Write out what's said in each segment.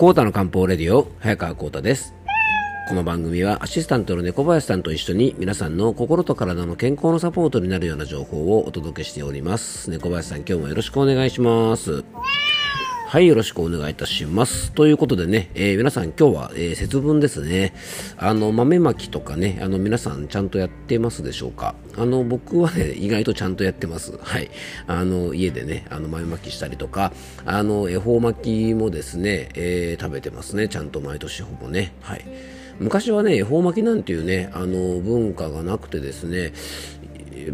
コータの漢方レディオ早川コータです。この番組はアシスタントの猫林さんと一緒に皆さんの心と体の健康のサポートになるような情報をお届けしております。猫林さん今日もよろしくお願いします。はい、よろしくお願いいたします。ということでね、えー、皆さん今日は、えー、節分ですね。あの、豆まきとかね、あの、皆さんちゃんとやってますでしょうか？あの、僕はね、意外とちゃんとやってます。はい。あの、家でね、あの、豆まきしたりとか、あの、恵方巻きもですね、えー、食べてますね。ちゃんと毎年ほぼね。はい。昔はね、恵方巻きなんていうね、あの、文化がなくてですね、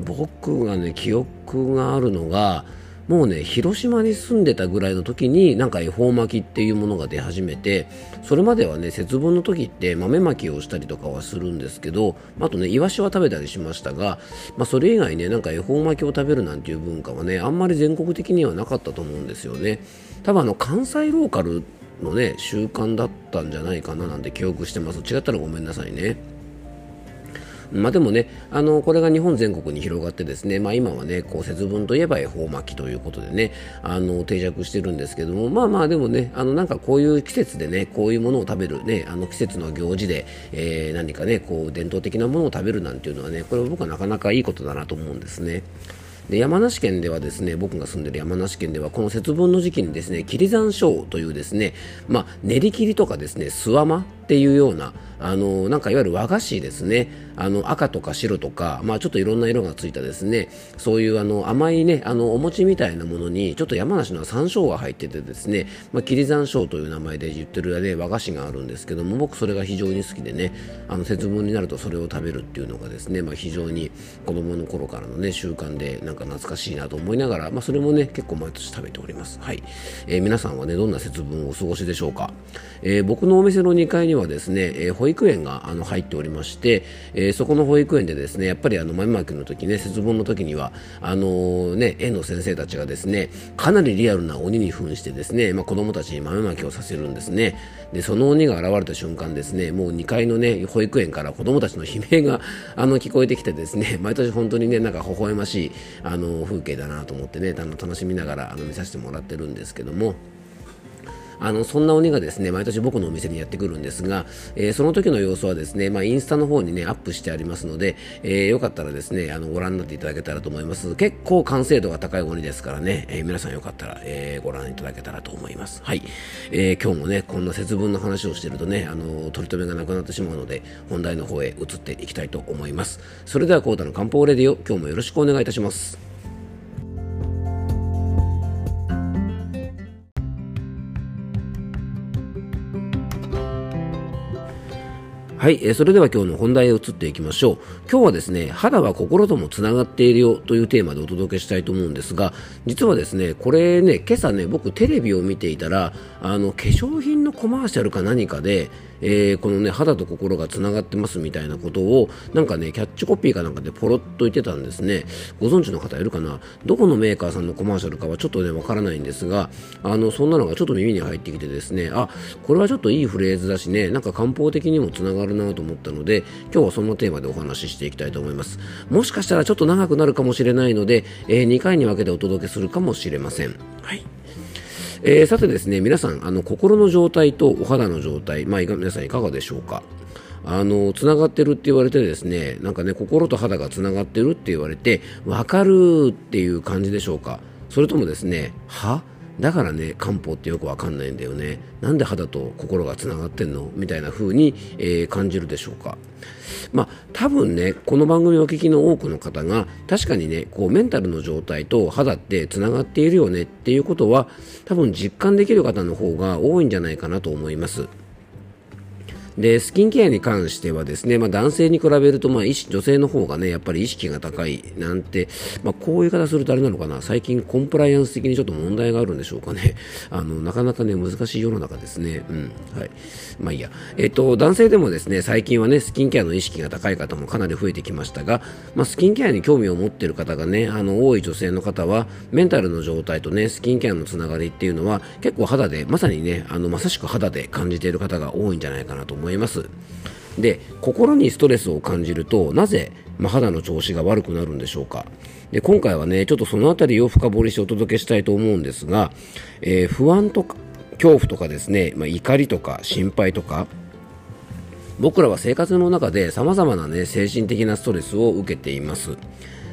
僕がね、記憶があるのが、もうね広島に住んでたぐらいの時になんか恵方巻きっていうものが出始めてそれまではね節分の時って豆まきをしたりとかはするんですけどあとねイワシは食べたりしましたが、まあ、それ以外ねなんか恵方巻きを食べるなんていう文化はねあんまり全国的にはなかったと思うんですよね。多分あの関西ローカルのね習慣だったんじゃないかななんて記憶してます。違ったらごめんなさいね。まあ、でもねあのこれが日本全国に広がってですね、まあ、今はねこう節分といえば恵方巻きということでねあの定着してるんですけどもまあまあでもねあのなんかこういう季節でねこういうものを食べるねあの季節の行事で、えー、何かねこう伝統的なものを食べるなんていうのはねこれは僕はなかなかいいことだなと思うんですね。で山梨県ではですね僕が住んでる山梨県ではこの節分の時期にですね霧山椒というですねまあ練り切りとかですねすわまっていうようなあのなんかいわゆる和菓子ですね。あの赤とか白とか、まあ、ちょっといろんな色がついたですね。そういうあの甘いねあのお餅みたいなものにちょっと山梨の山椒が入っててですね、まあ、霧山椒という名前で言ってる、ね、和菓子があるんですけども僕それが非常に好きでねあの節分になるとそれを食べるっていうのがですね、まあ、非常に子供の頃からのね習慣でなんか懐かしいなと思いながら、まあ、それもね結構毎年食べております。はい、えー、皆さんはねどんな節分をお過ごしでしょうか、えー、僕のお店の2階にはですね、え、保育園があの入っておりまして、えそこの保育園でですねやっぱりあの豆まきの時ね節分の時にはあのね園の先生たちがですねかなりリアルな鬼に扮してですね、まあ、子供たちに豆まきをさせるんですねでその鬼が現れた瞬間ですねもう2階のね保育園から子供たちの悲鳴があの聞こえてきてですね毎年本当にねなんか微笑ましいあの風景だなと思ってね楽しみながらあの見させてもらってるんですけども。あのそんな鬼がですね毎年僕のお店にやってくるんですが、えー、その時の様子はですね、まあ、インスタの方にねアップしてありますので、えー、よかったらですねあのご覧になっていただけたらと思います。結構完成度が高い鬼ですからね、えー、皆さんよかったら、えご覧いただけたらと思います。はい、えー今日もねこんな節分の話をしてるとねあの取り留めがなくなってしまうので本題の方へ移っていきたいと思います。それではコータの漢方レディオ今日もよろしくお願いいたします。はい、えー、それでは今日の本題へ移っていきましょう。今日はですね、肌は心ともつながっているよというテーマでお届けしたいと思うんですが、実はですね、これね、今朝ね、僕テレビを見ていたら、あの、化粧品のコマーシャルか何かで、えー、このね肌と心がつながってますみたいなことをなんかねキャッチコピーかなんかでポロッと言ってたんですねご存知の方いるかな？どこのメーカーさんのコマーシャルかはちょっとねわからないんですがあのそんなのがちょっと耳に入ってきてですねあこれはちょっといいフレーズだしねなんか漢方的にもつながるなと思ったので今日はそのテーマでお話ししていきたいと思います。もしかしたらちょっと長くなるかもしれないので、えー、2回に分けてお届けするかもしれません。はい。えー、さてですね皆さんあの心の状態とお肌の状態、まあ、皆さんいかがでしょうか？あのつながってるって言われてですねなんかね心と肌がつながってるって言われて分かるっていう感じでしょうか？それともですねは？だからね漢方ってよくわかんないんだよね。なんで肌と心がつながってんの？みたいな風に、えー、感じるでしょうか。まあ多分ねこの番組をお聞きの多くの方が確かにねこうメンタルの状態と肌ってつながっているよねっていうことは多分実感できる方の方が多いんじゃないかなと思います。でスキンケアに関してはですね、まあ、男性に比べると、まあ、女性の方がねやっぱり意識が高いなんて、まあ、こういう言い方するとあれなのかな。最近コンプライアンス的にちょっと問題があるんでしょうかね。あのなかなかね難しい世の中ですね。うん。はい。まあいいや。えっ、と男性でもですね最近はねスキンケアの意識が高い方もかなり増えてきましたが、まあ、スキンケアに興味を持っている方がねあの多い女性の方はメンタルの状態とねスキンケアのつながりっていうのは結構肌でまさにねあのまさしく肌で感じている方が多いんじゃないかなと思います。思います。で心にストレスを感じるとなぜ、まあ、肌の調子が悪くなるんでしょうか。で今回はねちょっとその辺りを深掘りしてお届けしたいと思うんですが、えー、不安とか恐怖とかですね、まあ、怒りとか心配とか僕らは生活の中で様々なね精神的なストレスを受けています。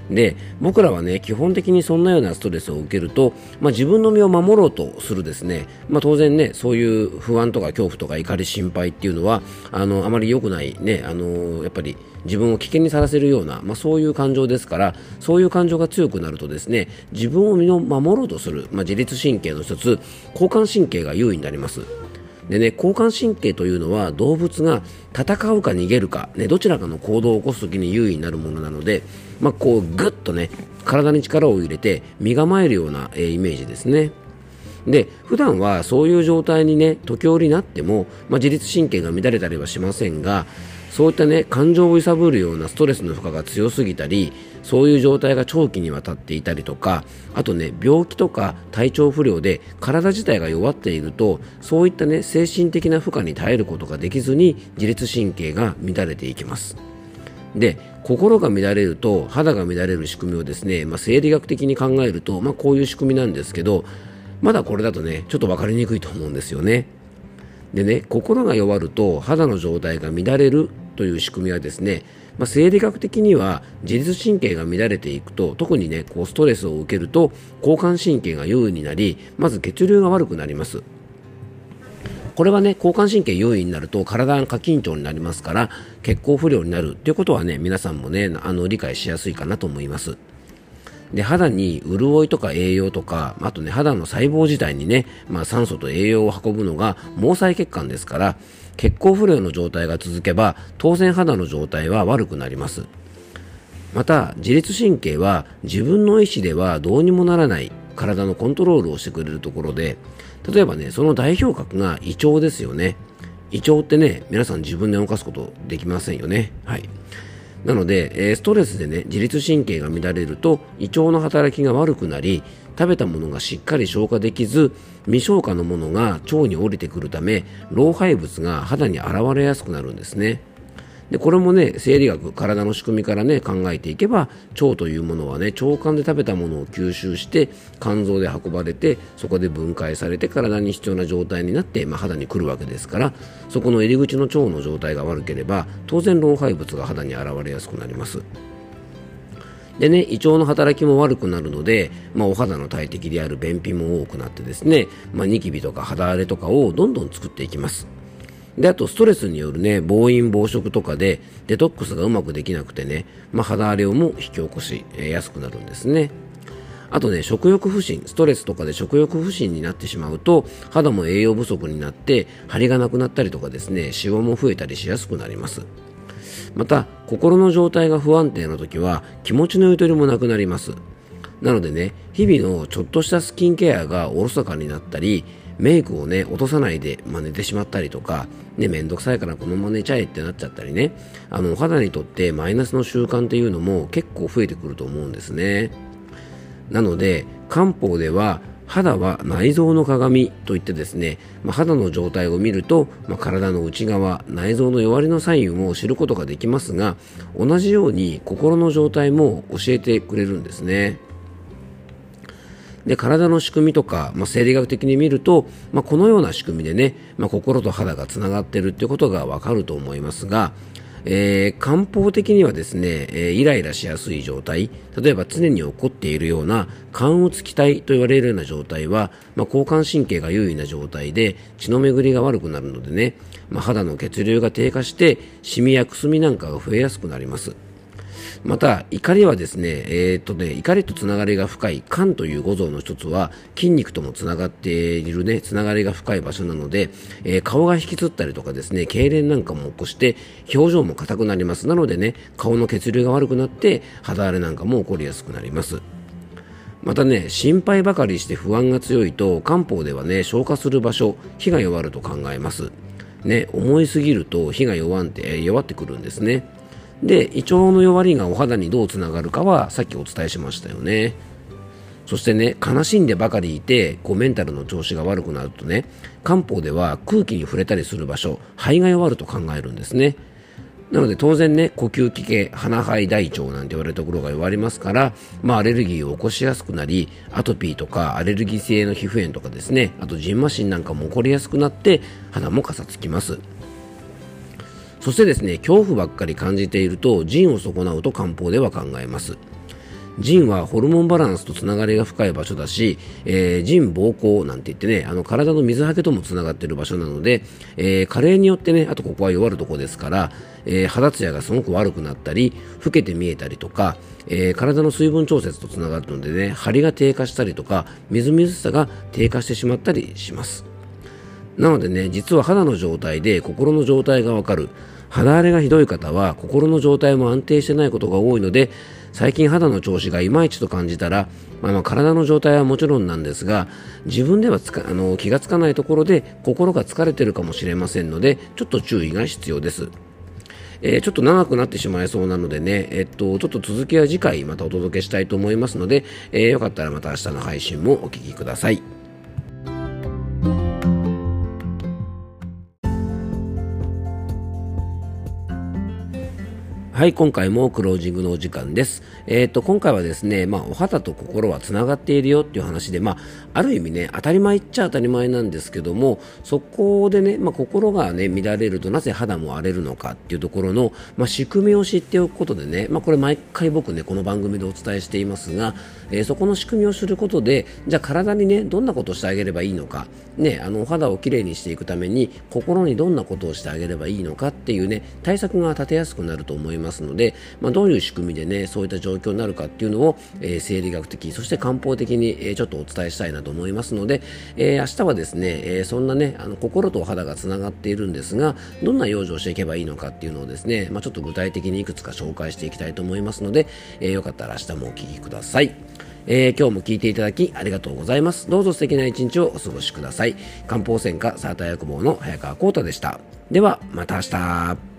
で僕らはね基本的にそんなようなストレスを受けると、まあ、自分の身を守ろうとするですね、まあ、当然ねそういう不安とか恐怖とか怒り心配っていうのはあのあまり良くないねあのやっぱり自分を危険にさらせるような、まあ、そういう感情ですからそういう感情が強くなるとですね自分を身を守ろうとする、まあ、自律神経の一つ交感神経が優位になります。でね、交感神経というのは動物が戦うか逃げるか、ね、どちらかの行動を起こすときに優位になるものなので、まあ、こうぐっとね体に力を入れて身構えるような、えー、イメージですね。で普段はそういう状態にね時折なっても、まあ、自律神経が乱れたりはしませんがそういったね感情を揺さぶるようなストレスの負荷が強すぎたりそういう状態が長期にわたっていたりとかあとね病気とか体調不良で体自体が弱っているとそういったね精神的な負荷に耐えることができずに自律神経が乱れていきます。で心が乱れると肌が乱れる仕組みをですね、まあ、生理学的に考えると、まあ、こういう仕組みなんですけどまだこれだとねちょっと分かりにくいと思うんですよね。でね心が弱ると肌の状態が乱れるという仕組みはですね、まあ、生理学的には自律神経が乱れていくと特にねこうストレスを受けると交感神経が優位になりまず血流が悪くなります。これはね交感神経優位になると体が過緊張になりますから血行不良になるということはね皆さんもねあの理解しやすいかなと思います。で肌に潤いとか栄養とかあとね肌の細胞自体にね、まあ、酸素と栄養を運ぶのが毛細血管ですから血行不良の状態が続けば当然肌の状態は悪くなります。また自律神経は自分の意思ではどうにもならない体のコントロールをしてくれるところで例えばねその代表格が胃腸ですよね。胃腸ってね皆さん自分で動かすことできませんよね。はい。なので、えストレスでね自律神経が乱れると胃腸の働きが悪くなり食べたものがしっかり消化できず未消化のものが腸に降りてくるため老廃物が肌に現れやすくなるんですね。でこれもね生理学体の仕組みからね考えていけば腸というものはね腸管で食べたものを吸収して肝臓で運ばれてそこで分解されて体に必要な状態になって、まあ、肌に来るわけですからそこの入り口の腸の状態が悪ければ当然老廃物が肌に現れやすくなりますでね、胃腸の働きも悪くなるので、まあ、お肌の大敵である便秘も多くなってですね、まあ、ニキビとか肌荒れとかをどんどん作っていきます。で、あとストレスによるね、暴飲暴食とかでデトックスがうまくできなくてね、まあ、肌荒れをも引き起こし、えー、やすくなるんですね。あとね、食欲不振、ストレスとかで食欲不振になってしまうと、肌も栄養不足になって、張りがなくなったりとかですね、シワも増えたりしやすくなります。また、心の状態が不安定な時は、気持ちのゆとりもなくなります。なのでね、日々のちょっとしたスキンケアがおろそかになったり、メイクをね、落とさないで、まあ、寝てしまったりとか、ね、めんどくさいからこのまま寝ちゃえってなっちゃったりね、あの、お肌にとってマイナスの習慣っていうのも結構増えてくると思うんですね。なので、漢方では、肌は内臓の鏡といってですね、まあ、肌の状態を見ると、まあ、体の内側内臓の弱りのサインを知ることができますが同じように心の状態も教えてくれるんですね。で体の仕組みとか、まあ、生理学的に見ると、まあ、このような仕組みでね、まあ、心と肌がつながっているということがわかると思いますが、えー、漢方的にはですね、えー、イライラしやすい状態例えば常に起こっているような肝うつ気体と言われるような状態は、まあ、交感神経が優位な状態で血の巡りが悪くなるのでね、まあ、肌の血流が低下してシミやくすみなんかが増えやすくなります。また怒りはですね,、えー、っとね怒りとつながりが深い肝という五臓の一つは筋肉ともつながっているねつながりが深い場所なので、えー、顔が引きつったりとかですね痙攣なんかも起こして表情も硬くなります。なのでね顔の血流が悪くなって肌荒れなんかも起こりやすくなります。またね心配ばかりして不安が強いと漢方ではね消化する場所火が弱ると考えます。ね思いすぎると火が弱って弱ってくるんですね。で胃腸の弱りがお肌にどうつながるかはさっきお伝えしましたよねそしてね悲しんでばかりいてこうメンタルの調子が悪くなるとね漢方では空気に触れたりする場所肺が弱ると考えるんですねなので当然ね、呼吸器系、鼻肺大腸なんて言われるところが弱りますから、まあアレルギーを起こしやすくなり、アトピーとかアレルギー性の皮膚炎とかですね、あとジンマシンなんかも起こりやすくなって、肌もかさつきます。そしてですね、恐怖ばっかり感じていると、腎を損なうと漢方では考えます。腎はホルモンバランスとつながりが深い場所だし、えー、腎膀胱なんて言ってね、あの体の水はけともつながっている場所なので、えー、加齢によってね、あとここは弱るとこですから、えー、肌ツヤがすごく悪くなったり、老けて見えたりとか、えー、体の水分調節とつながるのでね、張りが低下したりとか、みずみずしさが低下してしまったりします。なのでね、実は肌の状態で心の状態がわかる。肌荒れがひどい方は心の状態も安定してないことが多いので、最近肌の調子がいまいちと感じたら、まあ、まあ体の状態はもちろんなんですが自分ではつかあの気がつかないところで心が疲れてるかもしれませんのでちょっと注意が必要です。えー、ちょっと長くなってしまいそうなのでね、えっと、ちょっと続きは次回またお届けしたいと思いますので、えー、よかったらまた明日の配信もお聴きください。はい、今回もクロージングのお時間です。えっ、ー、と、今回はですね、まあ、お肌と心はつながっているよっていう話で、まあ、ある意味ね、当たり前っちゃ当たり前なんですけども、そこでね、まあ、心がね、乱れるとなぜ肌も荒れるのかっていうところの、まあ、仕組みを知っておくことでね、まあ、これ毎回僕ね、この番組でお伝えしていますが、えー、そこの仕組みをすることで、じゃあ体にね、どんなことをしてあげればいいのか、ね、あの、お肌をきれいにしていくために、心にどんなことをしてあげればいいのかっていうね、対策が立てやすくなると思いますますので、まあ、どういう仕組みでねそういった状況になるかっていうのを、えー、生理学的そして漢方的に、えー、ちょっとお伝えしたいなと思いますので、えー、明日はですね、えー、そんなねあの心とお肌がつながっているんですがどんな養生をしていけばいいのかっていうのをですね、まあ、ちょっと具体的にいくつか紹介していきたいと思いますので、えー、よかったら明日もお聴きください。えー、今日も聞いていただきありがとうございます。どうぞ素敵な一日をお過ごしください。漢方専科サーター薬房の早川幸太でした。では、また明日。